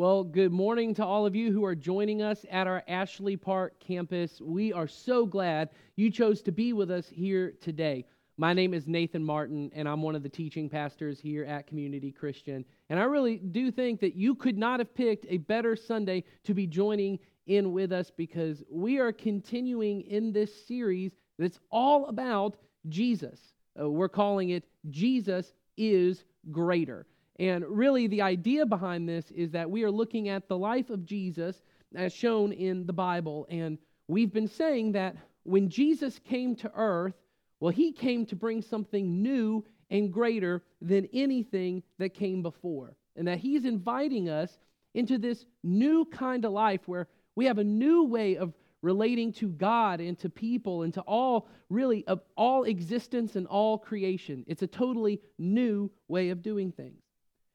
Well, good morning to all of you who are joining us at our Ashley Park campus. We are so glad you chose to be with us here today. My name is Nathan Martin, and I'm one of the teaching pastors here at Community Christian. And I really do think that you could not have picked a better Sunday to be joining in with us because we are continuing in this series that's all about Jesus. Uh, we're calling it Jesus is Greater. And really, the idea behind this is that we are looking at the life of Jesus as shown in the Bible. And we've been saying that when Jesus came to earth, well, he came to bring something new and greater than anything that came before. And that he's inviting us into this new kind of life where we have a new way of relating to God and to people and to all, really, of all existence and all creation. It's a totally new way of doing things.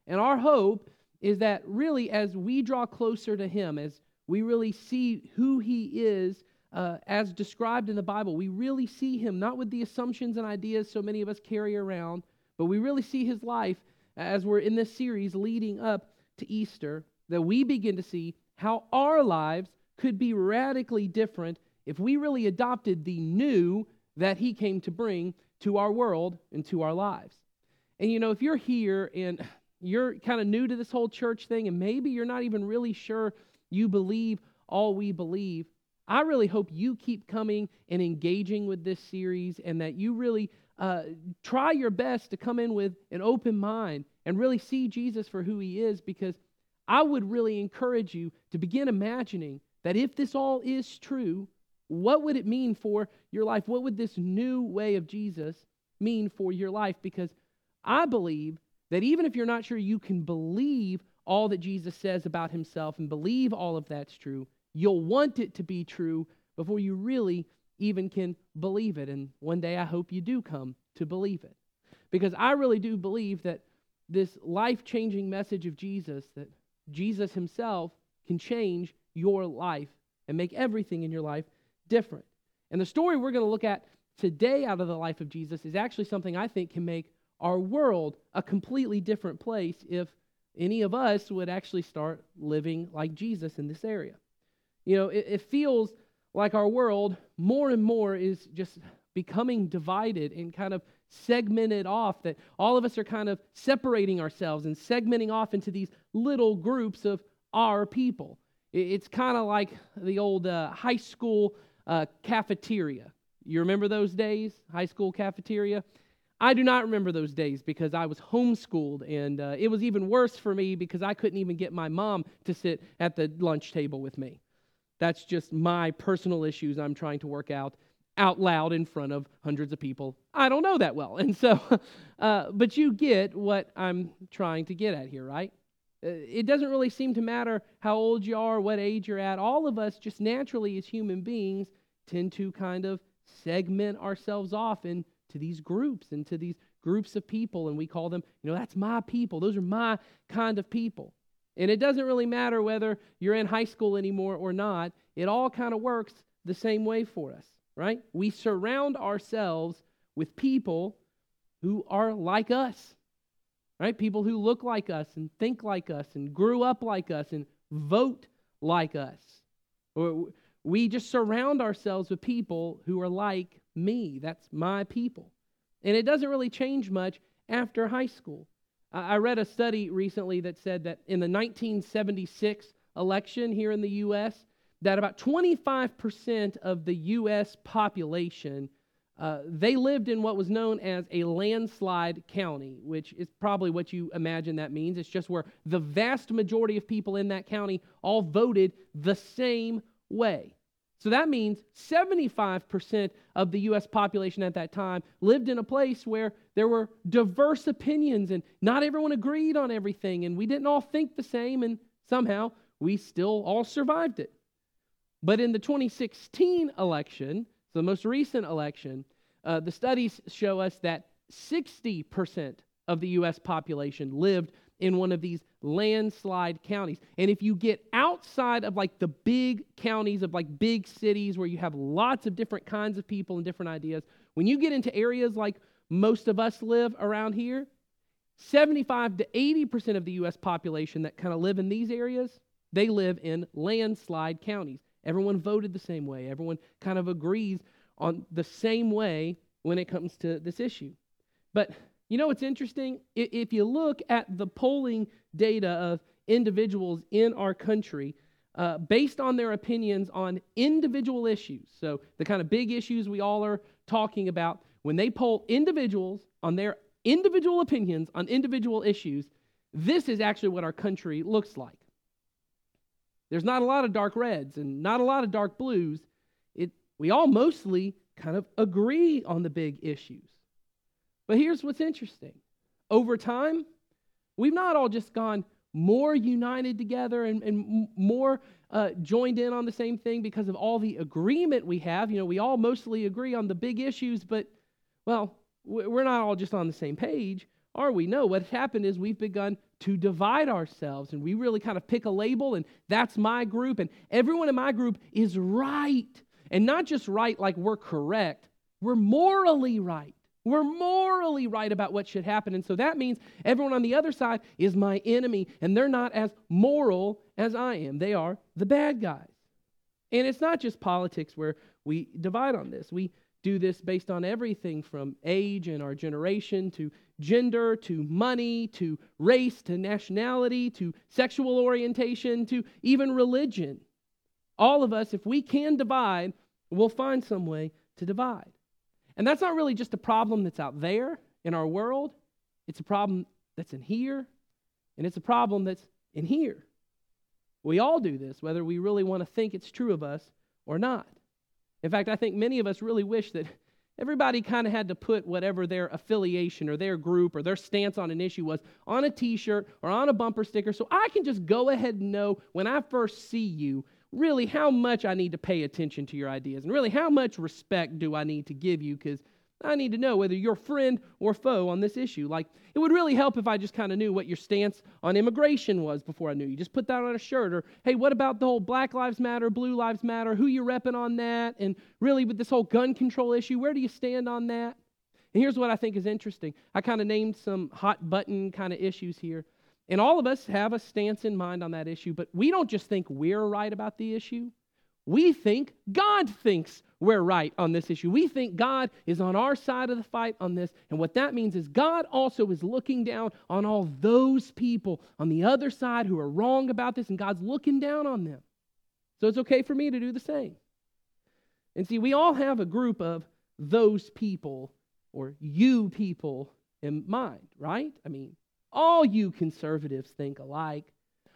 And our hope is that really, as we draw closer to Him, as we really see who He is uh, as described in the Bible, we really see Him not with the assumptions and ideas so many of us carry around, but we really see His life as we're in this series leading up to Easter, that we begin to see how our lives could be radically different if we really adopted the new that He came to bring to our world and to our lives. And you know, if you're here and you're kind of new to this whole church thing, and maybe you're not even really sure you believe all we believe, I really hope you keep coming and engaging with this series and that you really uh, try your best to come in with an open mind and really see Jesus for who he is because I would really encourage you to begin imagining that if this all is true, what would it mean for your life? What would this new way of Jesus mean for your life? Because I believe that even if you're not sure you can believe all that Jesus says about himself and believe all of that's true, you'll want it to be true before you really even can believe it. And one day I hope you do come to believe it. Because I really do believe that this life changing message of Jesus, that Jesus himself can change your life and make everything in your life different. And the story we're going to look at today out of the life of Jesus is actually something I think can make our world a completely different place if any of us would actually start living like Jesus in this area. You know, it, it, feels like our world more and more is just becoming divided and kind of segmented off, that all of us are kind of separating ourselves and segmenting off into these little groups of our people. It, it's kind of like the old uh, high school uh, cafeteria. You remember those days? High school cafeteria? I do not remember those days because I was homeschooled, and uh, it was even worse for me because I couldn't even get my mom to sit at the lunch table with me. That's just my personal issues I'm trying to work out out loud in front of hundreds of people. I don't know that well. And so, uh, but you get what I'm trying to get at here, right? Uh, it doesn't really seem to matter how old you are, what age you're at. All of us, just naturally as human beings, tend to kind of segment ourselves off in to these groups and to these groups of people, and we call them, you know, that's my people. Those are my kind of people. And it doesn't really matter whether you're in high school anymore or not, it all kind of works the same way for us, right? We surround ourselves with people who are like us, right? People who look like us and think like us and grew up like us and vote like us. Or we just surround ourselves with people who are like me. That's my people. And it doesn't really change much after high school. I read a study recently that said that in the 1976 election here in the U.S., that about 25% of the U.S. population uh, they lived in what was known as a landslide county, which is probably what you imagine that means. It's just where the vast majority of people in that county all voted the same way. So that means 75% of the U.S. population at that time lived in a place where there were diverse opinions and not everyone agreed on everything and we didn't all think the same and somehow we still all survived it. But in the 2016 election, so the most recent election, uh, the studies show us that 60% of the U.S. population lived in one of these landslide counties. And if you get outside of like the big counties of like big cities where you have lots of different kinds of people and different ideas, when you get into areas like most of us live around here, 75 to 80% of the U.S. population that kind of live in these areas, they live in landslide counties. Everyone voted the same way. Everyone kind of agrees on the same way when it comes to this issue. But you know what's interesting? If you look at the polling data of individuals in our country, uh, based on their opinions on individual issues, so the kind of big issues we all are talking about, when they poll individuals on their individual opinions on individual issues, this is actually what our country looks like. There's not a lot of dark reds and not a lot of dark blues. It, we all mostly kind of agree on the big issues. But here's what's interesting over time, we've not all just gone more united together and, and more uh, joined in on the same thing because of all the agreement we have. You know, we all mostly agree on the big issues, but, well, we're not all just on the same page, are we? No, what's happened is we've begun to divide ourselves and we really kind of pick a label and that's my group and everyone in my group is right. And not just right like we're correct, we're morally right. We're morally right about what should happen. And so that means everyone on the other side is my enemy, and they're not as moral as I am. They are the bad guys. And it's not just politics where we divide on this. We do this based on everything from age and our generation to gender to money to race to nationality to sexual orientation to even religion. All of us, if we can divide, we'll find some way to divide. And that's not really just a problem that's out there in our world, it's a problem that's in here, and it's a problem that's in here. We all do this, whether we really want to think it's true of us or not. In fact, I think many of us really wish that everybody kind of had to put whatever their affiliation or their group or their stance on an issue was on a t shirt or on a bumper sticker so I can just go ahead and know when I first see you really how much I need to pay attention to your ideas and really how much respect do I need to give you because I need to know whether you're friend or foe on this issue. Like, it would really help if I just kind of knew what your stance on immigration was before I knew you. Just put that on a shirt. Or, hey, what about the whole Black Lives Matter, Blue Lives Matter? Who you repping on that? And really, with this whole gun control issue, where do you stand on that? And here's what I think is interesting. I kind of named some hot button kind of issues here. And all of us have a stance in mind on that issue, but we don't just think we're right about the issue. We think God thinks we're right on this issue. We think God is on our side of the fight on this. And what that means is God also is looking down on all those people on the other side who are wrong about this, and God's looking down on them. So it's okay for me to do the same. And see, we all have a group of those people or you people in mind, right? I mean, all you conservatives think alike.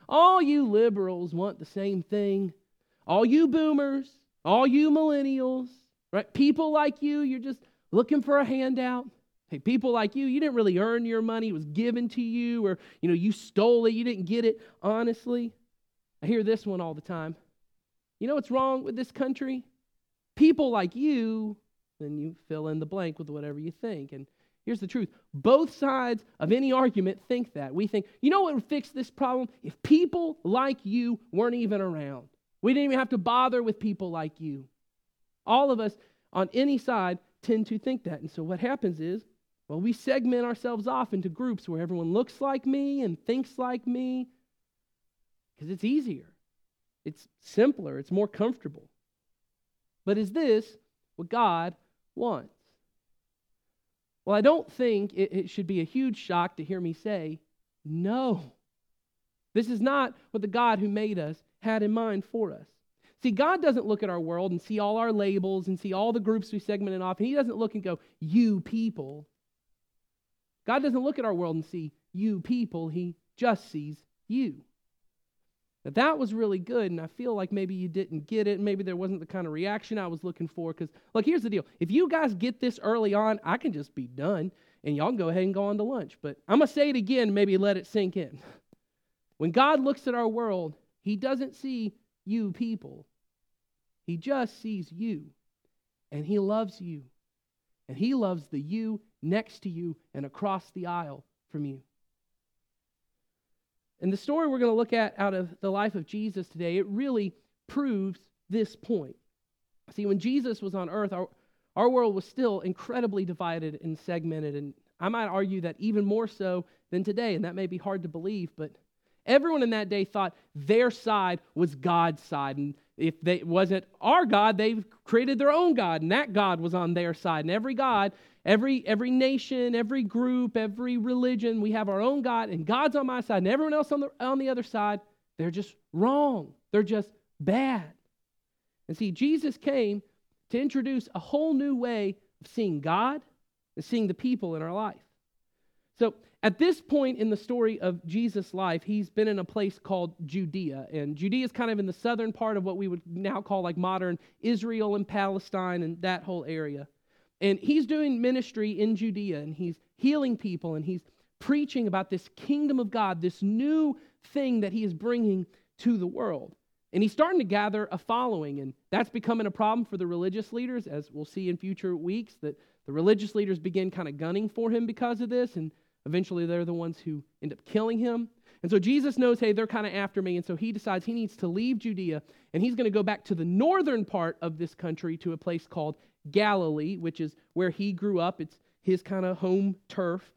All you liberals want the same thing. All you boomers, all you millennials, right? People like you, you're just looking for a handout. Hey, people like you, you didn't really earn your money, it was given to you, or you know, you stole it, you didn't get it honestly. I hear this one all the time. You know what's wrong with this country? People like you, then you fill in the blank with whatever you think. And Here's the truth both sides of any argument think that. We think, you know what would fix this problem? If people like you weren't even around. We didn't even have to bother with people like you. All of us on any side tend to think that. And so what happens is, well, we segment ourselves off into groups where everyone looks like me and thinks like me because it's easier, it's simpler, it's more comfortable. But is this what God wants? Well, I don't think it, it should be a huge shock to hear me say, no. This is not what the God who made us had in mind for us. See, God doesn't look at our world and see all our labels and see all the groups we segmented off, and He doesn't look and go, you people. God doesn't look at our world and see you people, He just sees you. Now, that was really good, and I feel like maybe you didn't get it. Maybe there wasn't the kind of reaction I was looking for. Because, look, here's the deal. If you guys get this early on, I can just be done, and y'all can go ahead and go on to lunch. But I'm going to say it again, maybe let it sink in. When God looks at our world, He doesn't see you people, He just sees you, and He loves you. And He loves the you next to you and across the aisle from you. And the story we're going to look at out of the life of Jesus today, it really proves this point. See, when Jesus was on earth, our, our world was still incredibly divided and segmented. And I might argue that even more so than today, and that may be hard to believe, but everyone in that day thought their side was God's side. And if it wasn't our God, they created their own God, and that God was on their side. And every God, every, every nation, every group, every religion, we have our own God, and God's on my side, and everyone else on the, on the other side, they're just wrong. They're just bad. And see, Jesus came to introduce a whole new way of seeing God and seeing the people in our life. So, at this point in the story of Jesus' life, he's been in a place called Judea. And Judea is kind of in the southern part of what we would now call like modern Israel and Palestine and that whole area. And he's doing ministry in Judea and he's healing people and he's preaching about this kingdom of God, this new thing that he is bringing to the world. And he's starting to gather a following, and that's becoming a problem for the religious leaders, as we'll see in future weeks, that the religious leaders begin kind of gunning for him because of this, and eventually they're the ones who end up killing him. And so Jesus knows, hey, they're kind of after me, and so he decides he needs to leave Judea, and he's going to go back to the northern part of this country to a place called Galilee, which is where he grew up. It's his kind of home turf.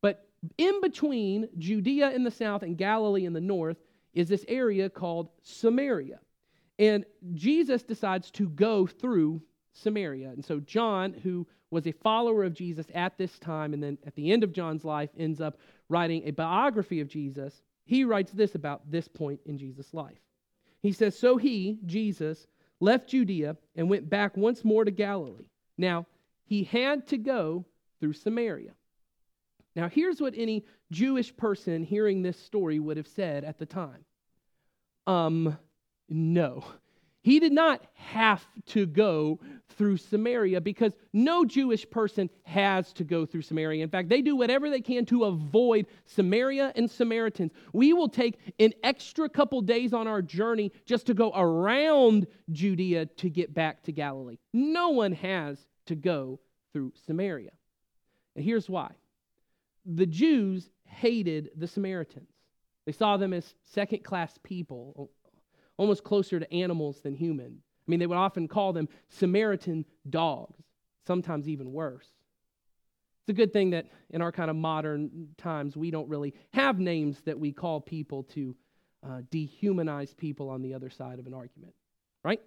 But in between Judea in the south and Galilee in the north, is this area called Samaria. And Jesus decides to go through Samaria. And so John, who was a follower of Jesus at this time, and then at the end of John's life ends up writing a biography of Jesus, he writes this about this point in Jesus' life. He says, So he, Jesus, left Judea and went back once more to Galilee. Now, he had to go through Samaria. Now, here's what any Jewish person hearing this story would have said at the time um, no. He did not have to go through Samaria because no Jewish person has to go through Samaria. In fact, they do whatever they can to avoid Samaria and Samaritans. We will take an extra couple days on our journey just to go around Judea to get back to Galilee. No one has to go through Samaria. And here's why the Jews hated the Samaritans. They saw them as second class people, almost closer to animals than human. I mean, they would often call them Samaritan dogs, sometimes even worse. It's a good thing that in our kind of modern times, we don't really have names that we call people to uh, dehumanize people on the other side of an argument, right?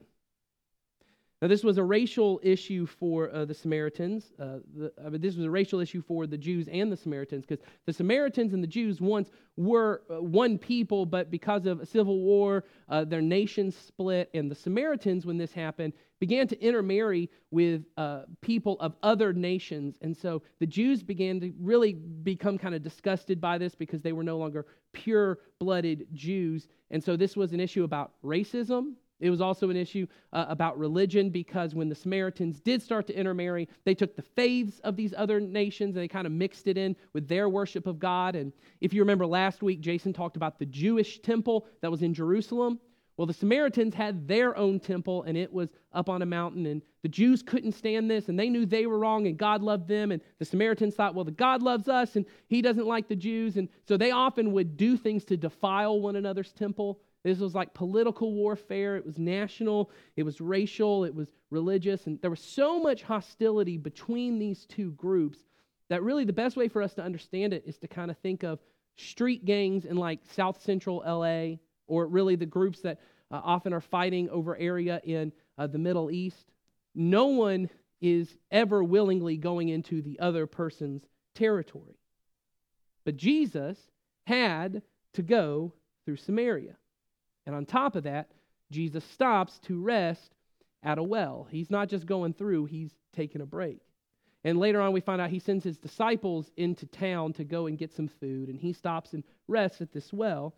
Now, this was a racial issue for uh, the Samaritans. Uh, the, I mean, this was a racial issue for the Jews and the Samaritans because the Samaritans and the Jews once were uh, one people, but because of a civil war, uh, their nations split. And the Samaritans, when this happened, began to intermarry with uh, people of other nations. And so the Jews began to really become kind of disgusted by this because they were no longer pure blooded Jews. And so this was an issue about racism it was also an issue uh, about religion because when the Samaritans did start to intermarry, they took the faiths of these other nations and they kind of mixed it in with their worship of God. And if you remember last week, Jason talked about the Jewish temple that was in Jerusalem. Well, the Samaritans had their own temple and it was up on a mountain, and the Jews couldn't stand this and they knew they were wrong and God loved them. And the Samaritans thought, well, the God loves us and he doesn't like the Jews. And so they often would do things to defile one another's temple. This was like political warfare. It was national, it was racial, it was religious, and there was so much hostility between these two groups that really the best way for us to understand it is to kind of think of street gangs in like South Central LA, or really the groups that uh, often are fighting over area in uh, the Middle East. No one is ever willingly going into the other person's territory. But Jesus had to go through Samaria. And on top of that, Jesus stops to rest at a well. He's not just going through, he's taking a break. And later on, we find out he sends his disciples into town to go and get some food. And he stops and rests at this well.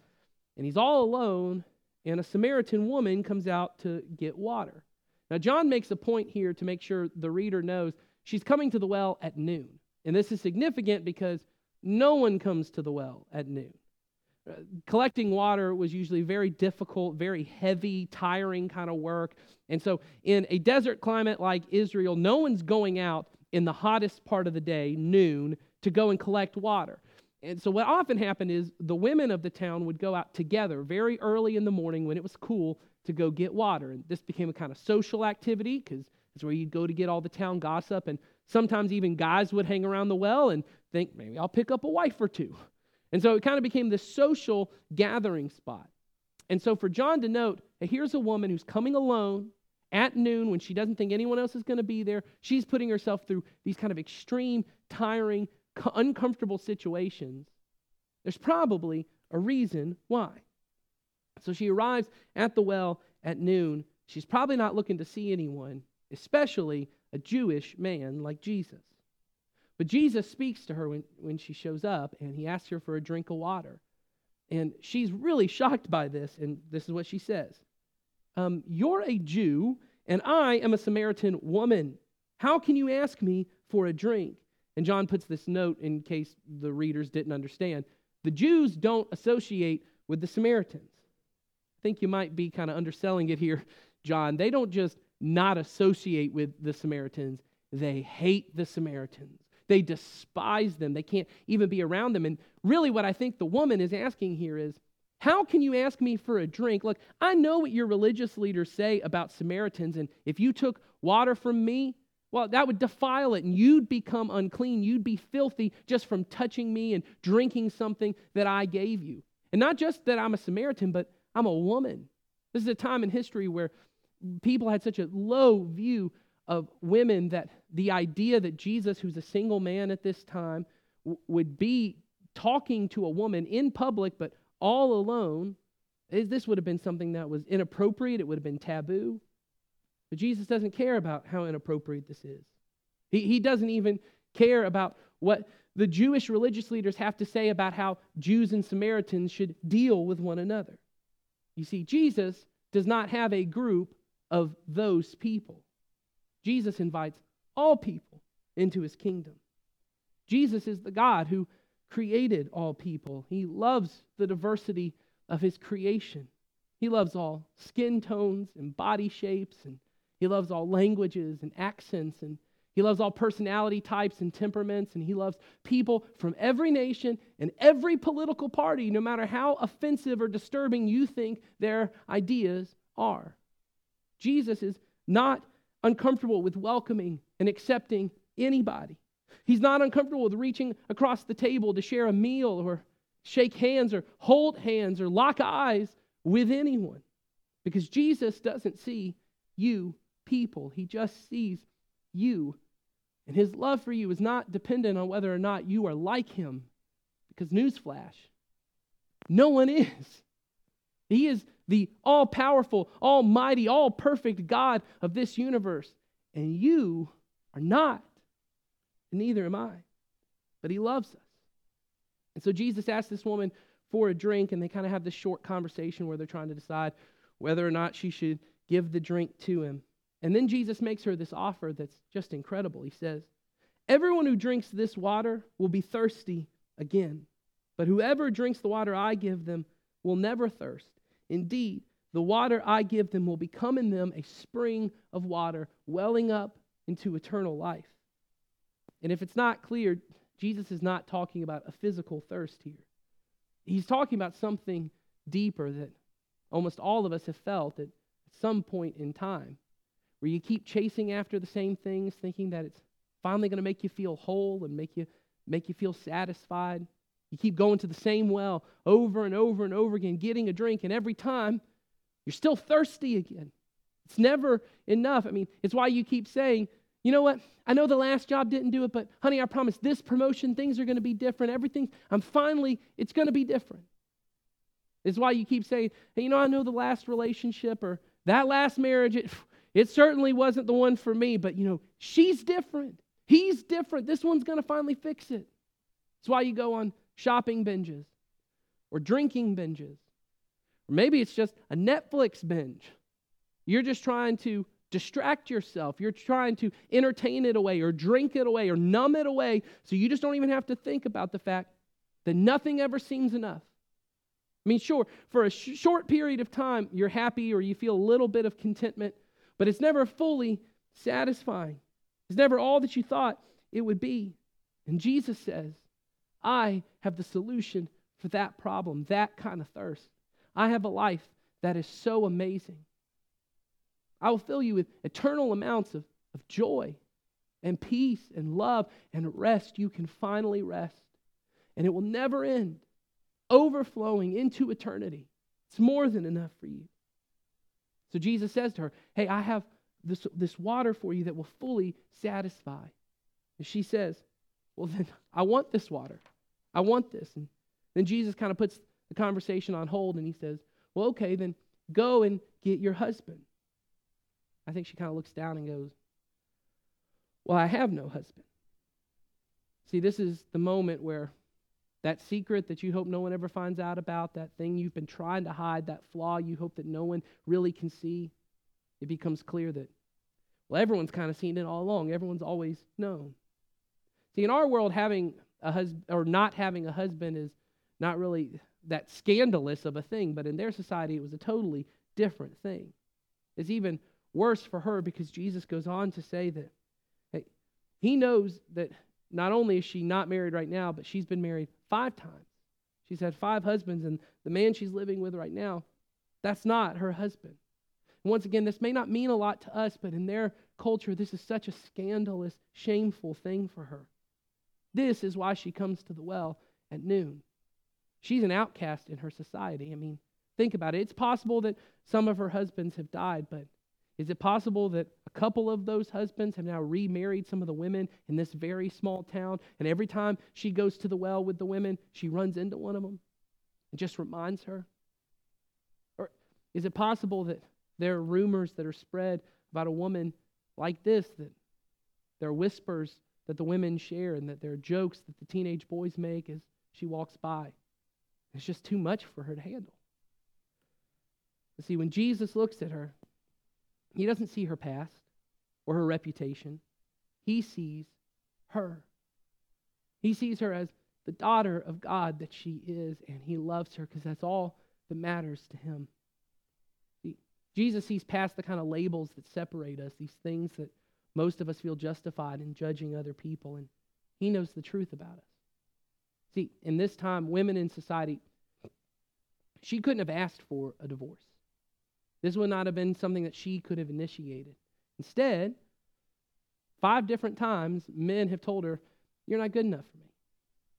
And he's all alone. And a Samaritan woman comes out to get water. Now, John makes a point here to make sure the reader knows she's coming to the well at noon. And this is significant because no one comes to the well at noon collecting water was usually very difficult, very heavy, tiring kind of work. And so, in a desert climate like Israel, no one's going out in the hottest part of the day, noon, to go and collect water. And so, what often happened is the women of the town would go out together very early in the morning when it was cool to go get water. And this became a kind of social activity because it's where you'd go to get all the town gossip. And sometimes even guys would hang around the well and think, maybe I'll pick up a wife or two. And so it kind of became this social gathering spot. And so for John to note, hey, here's a woman who's coming alone at noon when she doesn't think anyone else is going to be there. She's putting herself through these kind of extreme, tiring, uncomfortable situations. There's probably a reason why. So she arrives at the well at noon. She's probably not looking to see anyone, especially a Jewish man like Jesus. But Jesus speaks to her when, when she shows up and he asks her for a drink of water. And she's really shocked by this, and this is what she says um, You're a Jew, and I am a Samaritan woman. How can you ask me for a drink? And John puts this note in case the readers didn't understand. The Jews don't associate with the Samaritans. I think you might be kind of underselling it here, John. They don't just not associate with the Samaritans, they hate the Samaritans. They despise them. They can't even be around them. And really, what I think the woman is asking here is, how can you ask me for a drink? Look, I know what your religious leaders say about Samaritans, and if you took water from me, well, that would defile it, and you'd become unclean. You'd be filthy just from touching me and drinking something that I gave you. And not just that I'm a Samaritan, but I'm a woman. This is a time in history where people had such a low view of women that the idea that Jesus, who's a single man at this time, w- would be talking to a woman in public but all alone, this would have been something that was inappropriate. It would have been taboo. But Jesus doesn't care about how inappropriate this is. He, he doesn't even care about what the Jewish religious leaders have to say about how Jews and Samaritans should deal with one another. You see, Jesus does not have a group of those people. Jesus invites all people into his kingdom. Jesus is the God who created all people. He loves the diversity of his creation. He loves all skin tones and body shapes, and he loves all languages and accents, and he loves all personality types and temperaments, and he loves people from every nation and every political party, no matter how offensive or disturbing you think their ideas are. Jesus is not uncomfortable with welcoming and accepting anybody. He's not uncomfortable with reaching across the table to share a meal or shake hands or hold hands or lock eyes with anyone because Jesus doesn't see you people, He just sees you. And His love for you is not dependent on whether or not you are like Him because, newsflash, no one is. He is the all powerful, almighty, all perfect God of this universe. And you are not. And neither am I. But He loves us. And so Jesus asked this woman for a drink, and they kind of have this short conversation where they're trying to decide whether or not she should give the drink to him. And then Jesus makes her this offer that's just incredible. He says, Everyone who drinks this water will be thirsty again, but whoever drinks the water I give them will never thirst. Indeed, the water I give them will become in them a spring of water welling up into eternal life. And if it's not clear, Jesus is not talking about a physical thirst here. He's talking about something deeper that almost all of us have felt at some point in time, where you keep chasing after the same things, thinking that it's finally going to make you feel whole and make you, make you feel satisfied. You keep going to the same well over and over and over again, getting a drink, and every time you're still thirsty again. It's never enough. I mean, it's why you keep saying, you know what? I know the last job didn't do it, but honey, I promise this promotion, things are going to be different. Everything, I'm finally, it's going to be different. It's why you keep saying, hey, you know, I know the last relationship or that last marriage, it, it certainly wasn't the one for me, but you know, she's different. He's different. This one's going to finally fix it. It's why you go on shopping binges or drinking binges. Or maybe it's just a Netflix binge. You're just trying to distract yourself. You're trying to entertain it away or drink it away or numb it away so you just don't even have to think about the fact that nothing ever seems enough. I mean, sure, for a sh- short period of time, you're happy or you feel a little bit of contentment, but it's never fully satisfying. It's never all that you thought it would be. And Jesus says, I have the solution for that problem, that kind of thirst. I have a life that is so amazing. I will fill you with eternal amounts of, of joy and peace and love and rest. You can finally rest. And it will never end, overflowing into eternity. It's more than enough for you. So Jesus says to her, Hey, I have this, this water for you that will fully satisfy. And she says, Well, then I want this water. I want this. And then Jesus kind of puts the conversation on hold and he says, Well, okay, then go and get your husband. I think she kind of looks down and goes, Well, I have no husband. See, this is the moment where that secret that you hope no one ever finds out about, that thing you've been trying to hide, that flaw you hope that no one really can see, it becomes clear that, well, everyone's kind of seen it all along. Everyone's always known. See, in our world, having a husband or not having a husband is not really that scandalous of a thing, but in their society, it was a totally different thing. It's even worse for her because Jesus goes on to say that hey, he knows that not only is she not married right now, but she's been married five times. She's had five husbands, and the man she's living with right now, that's not her husband. And once again, this may not mean a lot to us, but in their culture, this is such a scandalous, shameful thing for her. This is why she comes to the well at noon. She's an outcast in her society. I mean, think about it. It's possible that some of her husbands have died, but is it possible that a couple of those husbands have now remarried some of the women in this very small town? And every time she goes to the well with the women, she runs into one of them and just reminds her? Or is it possible that there are rumors that are spread about a woman like this, that there are whispers that the women share, and that there are jokes that the teenage boys make as she walks by? It's just too much for her to handle. See, when Jesus looks at her, he doesn't see her past or her reputation. He sees her. He sees her as the daughter of God that she is, and he loves her because that's all that matters to him. Jesus sees past the kind of labels that separate us, these things that most of us feel justified in judging other people, and he knows the truth about us. See, in this time, women in society, she couldn't have asked for a divorce. This would not have been something that she could have initiated. Instead, five different times, men have told her, You're not good enough for me.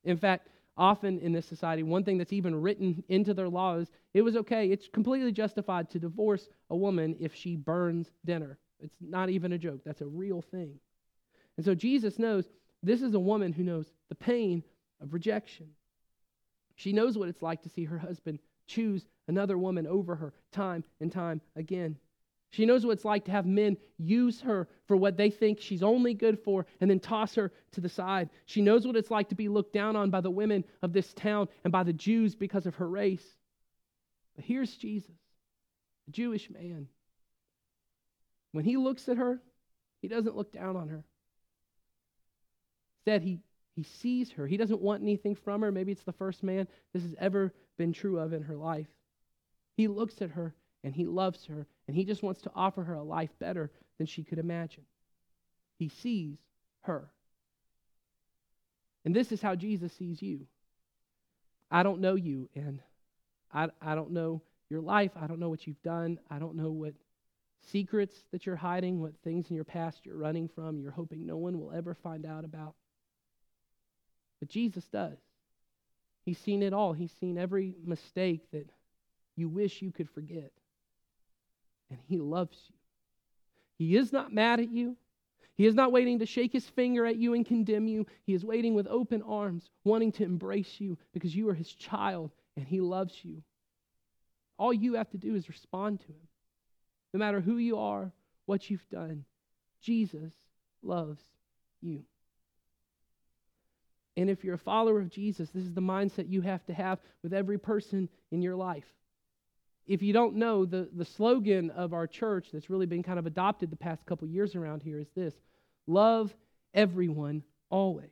In fact, often in this society, one thing that's even written into their laws, it was okay, it's completely justified to divorce a woman if she burns dinner. It's not even a joke, that's a real thing. And so Jesus knows this is a woman who knows the pain of rejection. She knows what it's like to see her husband choose another woman over her time and time again. She knows what it's like to have men use her for what they think she's only good for and then toss her to the side. She knows what it's like to be looked down on by the women of this town and by the Jews because of her race. But here's Jesus, a Jewish man. When he looks at her, he doesn't look down on her. Instead, he, he sees her. He doesn't want anything from her. Maybe it's the first man this has ever been true of in her life. He looks at her and he loves her and he just wants to offer her a life better than she could imagine. He sees her. And this is how Jesus sees you. I don't know you, and I, I don't know your life. I don't know what you've done. I don't know what secrets that you're hiding, what things in your past you're running from, you're hoping no one will ever find out about. But Jesus does. He's seen it all. He's seen every mistake that you wish you could forget. And He loves you. He is not mad at you. He is not waiting to shake his finger at you and condemn you. He is waiting with open arms, wanting to embrace you because you are his child and he loves you. All you have to do is respond to him. No matter who you are, what you've done, Jesus loves you. And if you're a follower of Jesus, this is the mindset you have to have with every person in your life. If you don't know, the, the slogan of our church that's really been kind of adopted the past couple years around here is this love everyone always.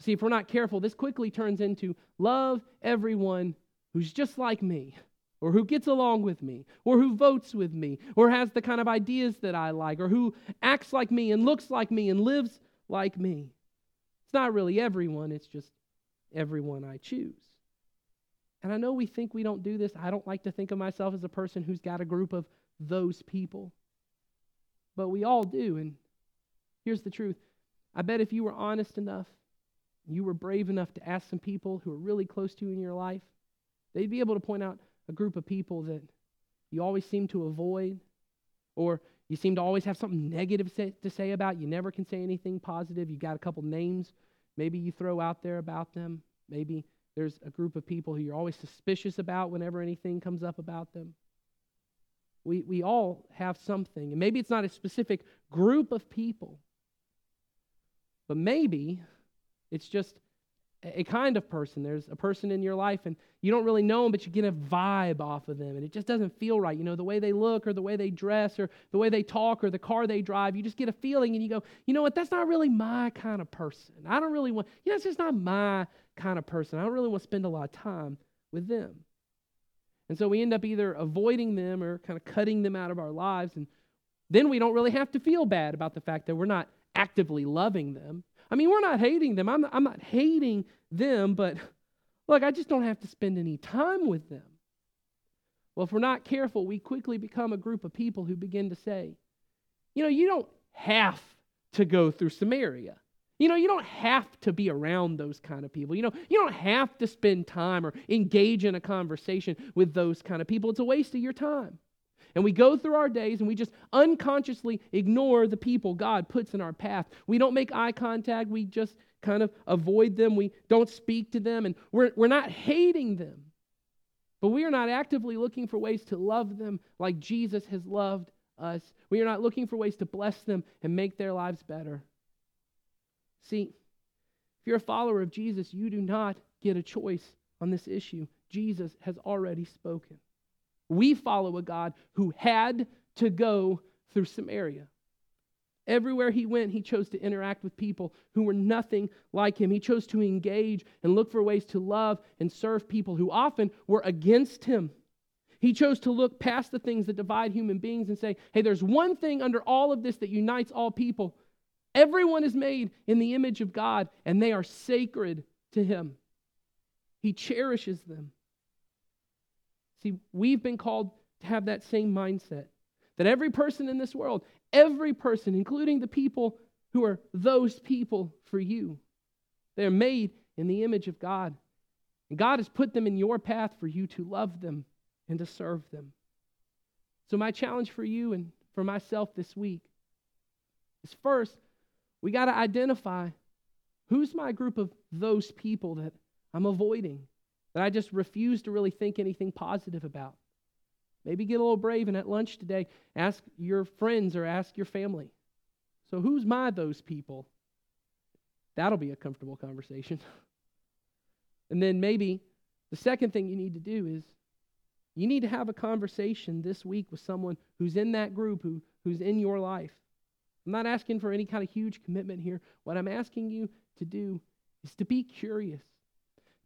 See, if we're not careful, this quickly turns into love everyone who's just like me, or who gets along with me, or who votes with me, or has the kind of ideas that I like, or who acts like me and looks like me and lives like me. It's not really everyone, it's just everyone I choose. And I know we think we don't do this. I don't like to think of myself as a person who's got a group of those people. But we all do. And here's the truth. I bet if you were honest enough, you were brave enough to ask some people who are really close to you in your life, they'd be able to point out a group of people that you always seem to avoid, or you seem to always have something negative to say about. You never can say anything positive. You got a couple names maybe you throw out there about them. Maybe there's a group of people who you're always suspicious about whenever anything comes up about them. We, we all have something. And maybe it's not a specific group of people, but maybe it's just a kind of person. There's a person in your life, and you don't really know them, but you get a vibe off of them, and it just doesn't feel right. You know, the way they look, or the way they dress, or the way they talk, or the car they drive, you just get a feeling, and you go, you know what, that's not really my kind of person. I don't really want, you know, it's just not my kind of person. I don't really want to spend a lot of time with them. And so we end up either avoiding them or kind of cutting them out of our lives, and then we don't really have to feel bad about the fact that we're not actively loving them. I mean, we're not hating them. I'm not, I'm not hating them, but look, I just don't have to spend any time with them. Well, if we're not careful, we quickly become a group of people who begin to say, you know, you don't have to go through Samaria. You know, you don't have to be around those kind of people. You know, you don't have to spend time or engage in a conversation with those kind of people. It's a waste of your time. And we go through our days and we just unconsciously ignore the people God puts in our path. We don't make eye contact. We just kind of avoid them. We don't speak to them. And we're, we're not hating them. But we are not actively looking for ways to love them like Jesus has loved us. We are not looking for ways to bless them and make their lives better. See, if you're a follower of Jesus, you do not get a choice on this issue. Jesus has already spoken. We follow a God who had to go through Samaria. Everywhere he went, he chose to interact with people who were nothing like him. He chose to engage and look for ways to love and serve people who often were against him. He chose to look past the things that divide human beings and say, hey, there's one thing under all of this that unites all people. Everyone is made in the image of God, and they are sacred to him. He cherishes them. See, we've been called to have that same mindset that every person in this world, every person, including the people who are those people for you, they're made in the image of God. And God has put them in your path for you to love them and to serve them. So, my challenge for you and for myself this week is first, we got to identify who's my group of those people that I'm avoiding that I just refuse to really think anything positive about. Maybe get a little brave and at lunch today, ask your friends or ask your family. So, who's my those people? That'll be a comfortable conversation. and then maybe the second thing you need to do is you need to have a conversation this week with someone who's in that group, who, who's in your life. I'm not asking for any kind of huge commitment here. What I'm asking you to do is to be curious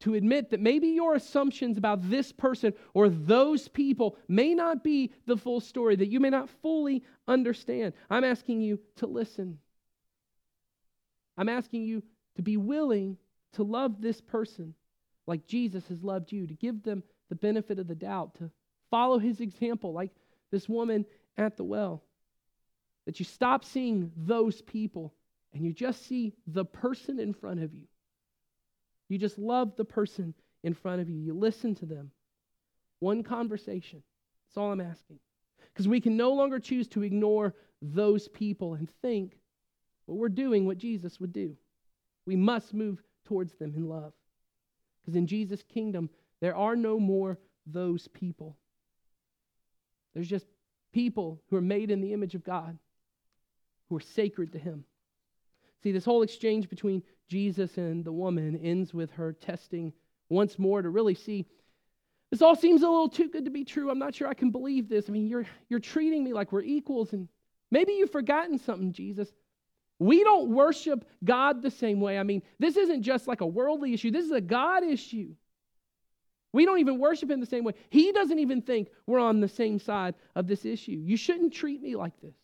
to admit that maybe your assumptions about this person or those people may not be the full story, that you may not fully understand. I'm asking you to listen. I'm asking you to be willing to love this person like Jesus has loved you, to give them the benefit of the doubt, to follow his example like this woman at the well. That you stop seeing those people and you just see the person in front of you you just love the person in front of you. You listen to them. One conversation. That's all I'm asking. Because we can no longer choose to ignore those people and think, well, we're doing what Jesus would do. We must move towards them in love. Because in Jesus' kingdom, there are no more those people. There's just people who are made in the image of God, who are sacred to Him. See, this whole exchange between Jesus and the woman ends with her testing once more to really see this all seems a little too good to be true. I'm not sure I can believe this. I mean, you're, you're treating me like we're equals, and maybe you've forgotten something, Jesus. We don't worship God the same way. I mean, this isn't just like a worldly issue, this is a God issue. We don't even worship Him the same way. He doesn't even think we're on the same side of this issue. You shouldn't treat me like this.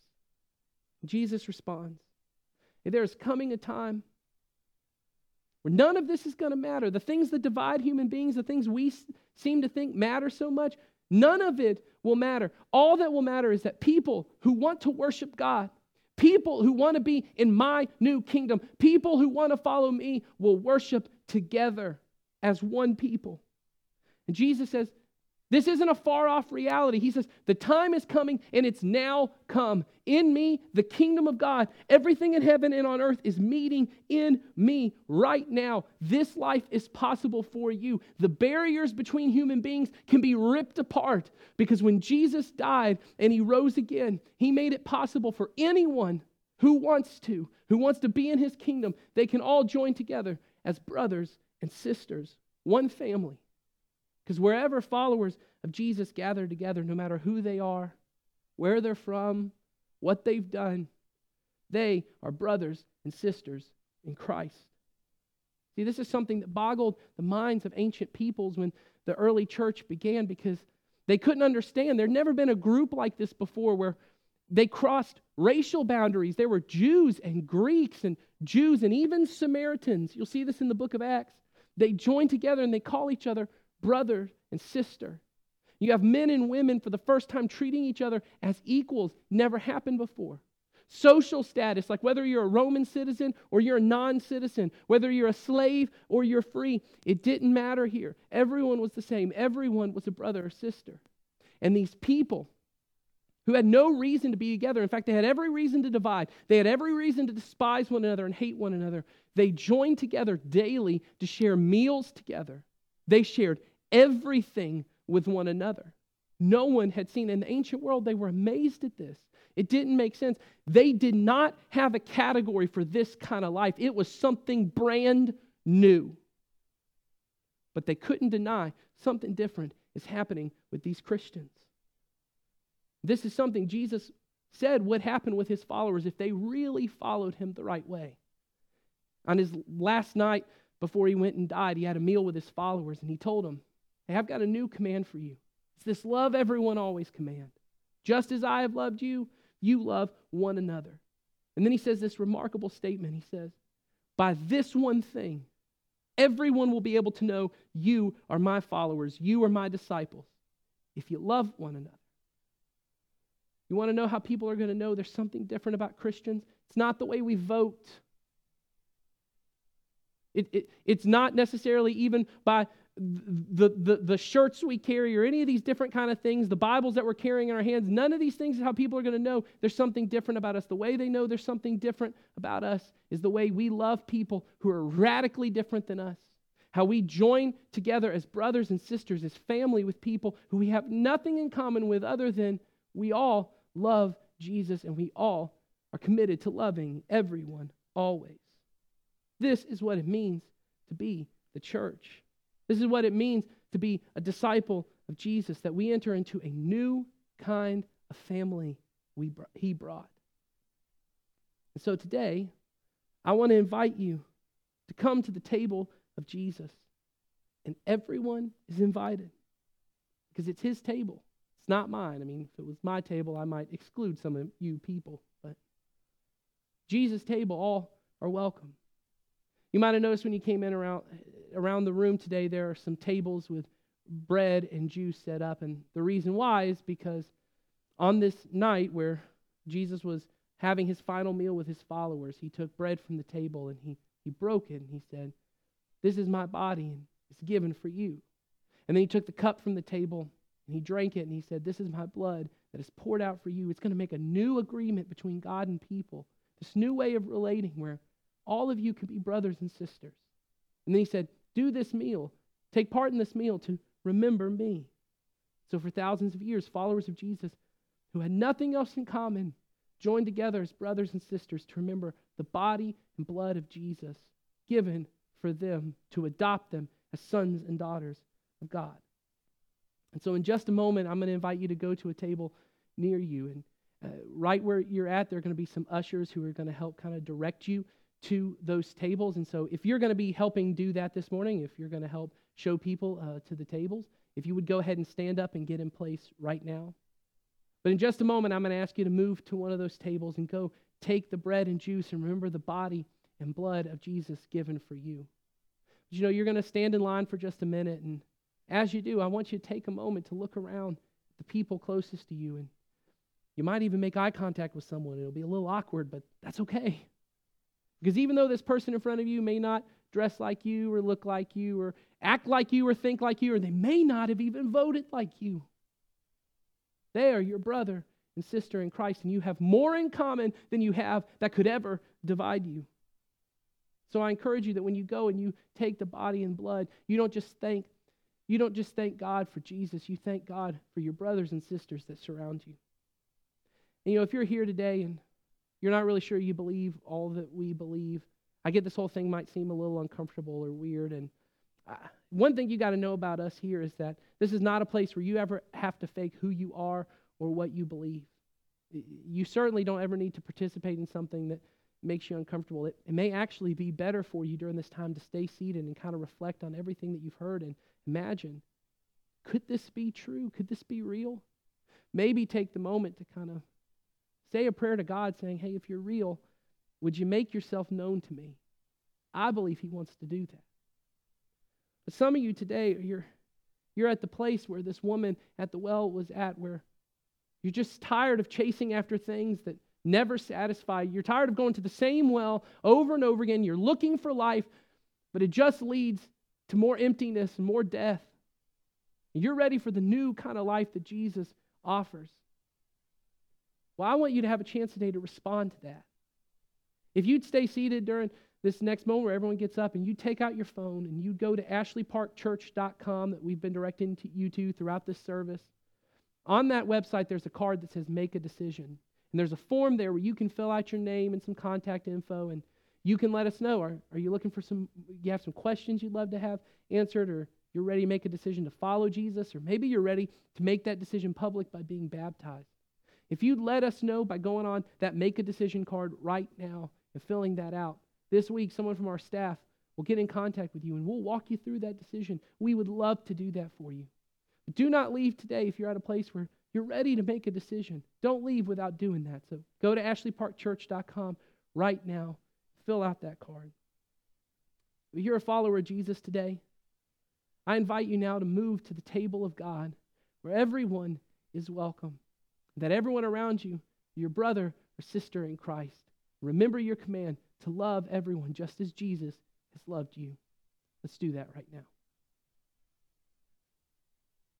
Jesus responds There's coming a time where none of this is going to matter. The things that divide human beings, the things we seem to think matter so much, none of it will matter. All that will matter is that people who want to worship God, People who want to be in my new kingdom, people who want to follow me, will worship together as one people. And Jesus says, this isn't a far off reality. He says, The time is coming and it's now come. In me, the kingdom of God, everything in heaven and on earth is meeting in me right now. This life is possible for you. The barriers between human beings can be ripped apart because when Jesus died and he rose again, he made it possible for anyone who wants to, who wants to be in his kingdom, they can all join together as brothers and sisters, one family. Because wherever followers of Jesus gather together, no matter who they are, where they're from, what they've done, they are brothers and sisters in Christ. See, this is something that boggled the minds of ancient peoples when the early church began because they couldn't understand. There'd never been a group like this before where they crossed racial boundaries. There were Jews and Greeks and Jews and even Samaritans. You'll see this in the book of Acts. They joined together and they call each other brother and sister. You have men and women for the first time treating each other as equals. Never happened before. Social status, like whether you're a Roman citizen or you're a non citizen, whether you're a slave or you're free, it didn't matter here. Everyone was the same. Everyone was a brother or sister. And these people who had no reason to be together, in fact, they had every reason to divide, they had every reason to despise one another and hate one another, they joined together daily to share meals together they shared everything with one another. No one had seen. In the ancient world, they were amazed at this. It didn't make sense. They did not have a category for this kind of life, it was something brand new. But they couldn't deny something different is happening with these Christians. This is something Jesus said would happen with his followers if they really followed him the right way. On his last night before he went and died, he had a meal with his followers and he told them, Hey, I've got a new command for you. It's this love everyone always command. Just as I have loved you, you love one another. And then he says this remarkable statement. He says, By this one thing, everyone will be able to know you are my followers, you are my disciples, if you love one another. You want to know how people are going to know there's something different about Christians? It's not the way we vote. It, it, it's not necessarily even by the, the, the shirts we carry or any of these different kind of things, the Bibles that we're carrying in our hands. None of these things is how people are going to know there's something different about us. The way they know there's something different about us is the way we love people who are radically different than us. How we join together as brothers and sisters, as family with people who we have nothing in common with other than we all love Jesus and we all are committed to loving everyone always. This is what it means to be the church. This is what it means to be a disciple of Jesus, that we enter into a new kind of family we, he brought. And so today, I want to invite you to come to the table of Jesus. And everyone is invited because it's his table. It's not mine. I mean, if it was my table, I might exclude some of you people. But Jesus' table, all are welcome. You might have noticed when you came in around, around the room today, there are some tables with bread and juice set up. And the reason why is because on this night where Jesus was having his final meal with his followers, he took bread from the table and he, he broke it and he said, This is my body and it's given for you. And then he took the cup from the table and he drank it and he said, This is my blood that is poured out for you. It's going to make a new agreement between God and people, this new way of relating where all of you can be brothers and sisters. And then he said, Do this meal, take part in this meal to remember me. So, for thousands of years, followers of Jesus who had nothing else in common joined together as brothers and sisters to remember the body and blood of Jesus given for them to adopt them as sons and daughters of God. And so, in just a moment, I'm going to invite you to go to a table near you. And uh, right where you're at, there are going to be some ushers who are going to help kind of direct you to those tables. And so, if you're going to be helping do that this morning, if you're going to help show people uh, to the tables, if you would go ahead and stand up and get in place right now. But in just a moment, I'm going to ask you to move to one of those tables and go take the bread and juice and remember the body and blood of Jesus given for you. But you know, you're going to stand in line for just a minute. And as you do, I want you to take a moment to look around the people closest to you and You might even make eye contact with someone. It'll be a little awkward, but that's okay. Because even though this person in front of you may not dress like you or look like you or act like you or think like you, or they may not have even voted like you, they are your brother and sister in Christ, and you have more in common than you have that could ever divide you. So I encourage you that when you go and you take the body and blood, you don't just thank you don't just thank God for Jesus, you thank God for your brothers and sisters that surround you. And you know, if you're here today and you're not really sure you believe all that we believe, I get this whole thing might seem a little uncomfortable or weird. And uh, one thing you got to know about us here is that this is not a place where you ever have to fake who you are or what you believe. You certainly don't ever need to participate in something that makes you uncomfortable. It, it may actually be better for you during this time to stay seated and kind of reflect on everything that you've heard and imagine could this be true? Could this be real? Maybe take the moment to kind of say a prayer to God saying, Hey, if you're real, would you make yourself known to me? I believe He wants to do that. But some of you today, you're, you're at the place where this woman at the well was at, where you're just tired of chasing after things that never satisfy. You're tired of going to the same well over and over again. You're looking for life, but it just leads to more emptiness and more death. You're ready for the new kind of life that Jesus offers. Well, I want you to have a chance today to respond to that. If you'd stay seated during this next moment where everyone gets up and you take out your phone and you go to ashleyparkchurch.com that we've been directing to you to throughout this service, on that website there's a card that says make a decision. And there's a form there where you can fill out your name and some contact info and you can let us know. Are, are you looking for some, you have some questions you'd love to have answered, or you're ready to make a decision to follow Jesus, or maybe you're ready to make that decision public by being baptized. If you'd let us know by going on that make a decision card right now and filling that out, this week someone from our staff will get in contact with you and we'll walk you through that decision. We would love to do that for you. But do not leave today if you're at a place where you're ready to make a decision. Don't leave without doing that. So go to ashleyparkchurch.com right now fill out that card. If you're a follower of Jesus today, I invite you now to move to the table of God where everyone is welcome. That everyone around you, your brother or sister in Christ, remember your command to love everyone just as Jesus has loved you. Let's do that right now.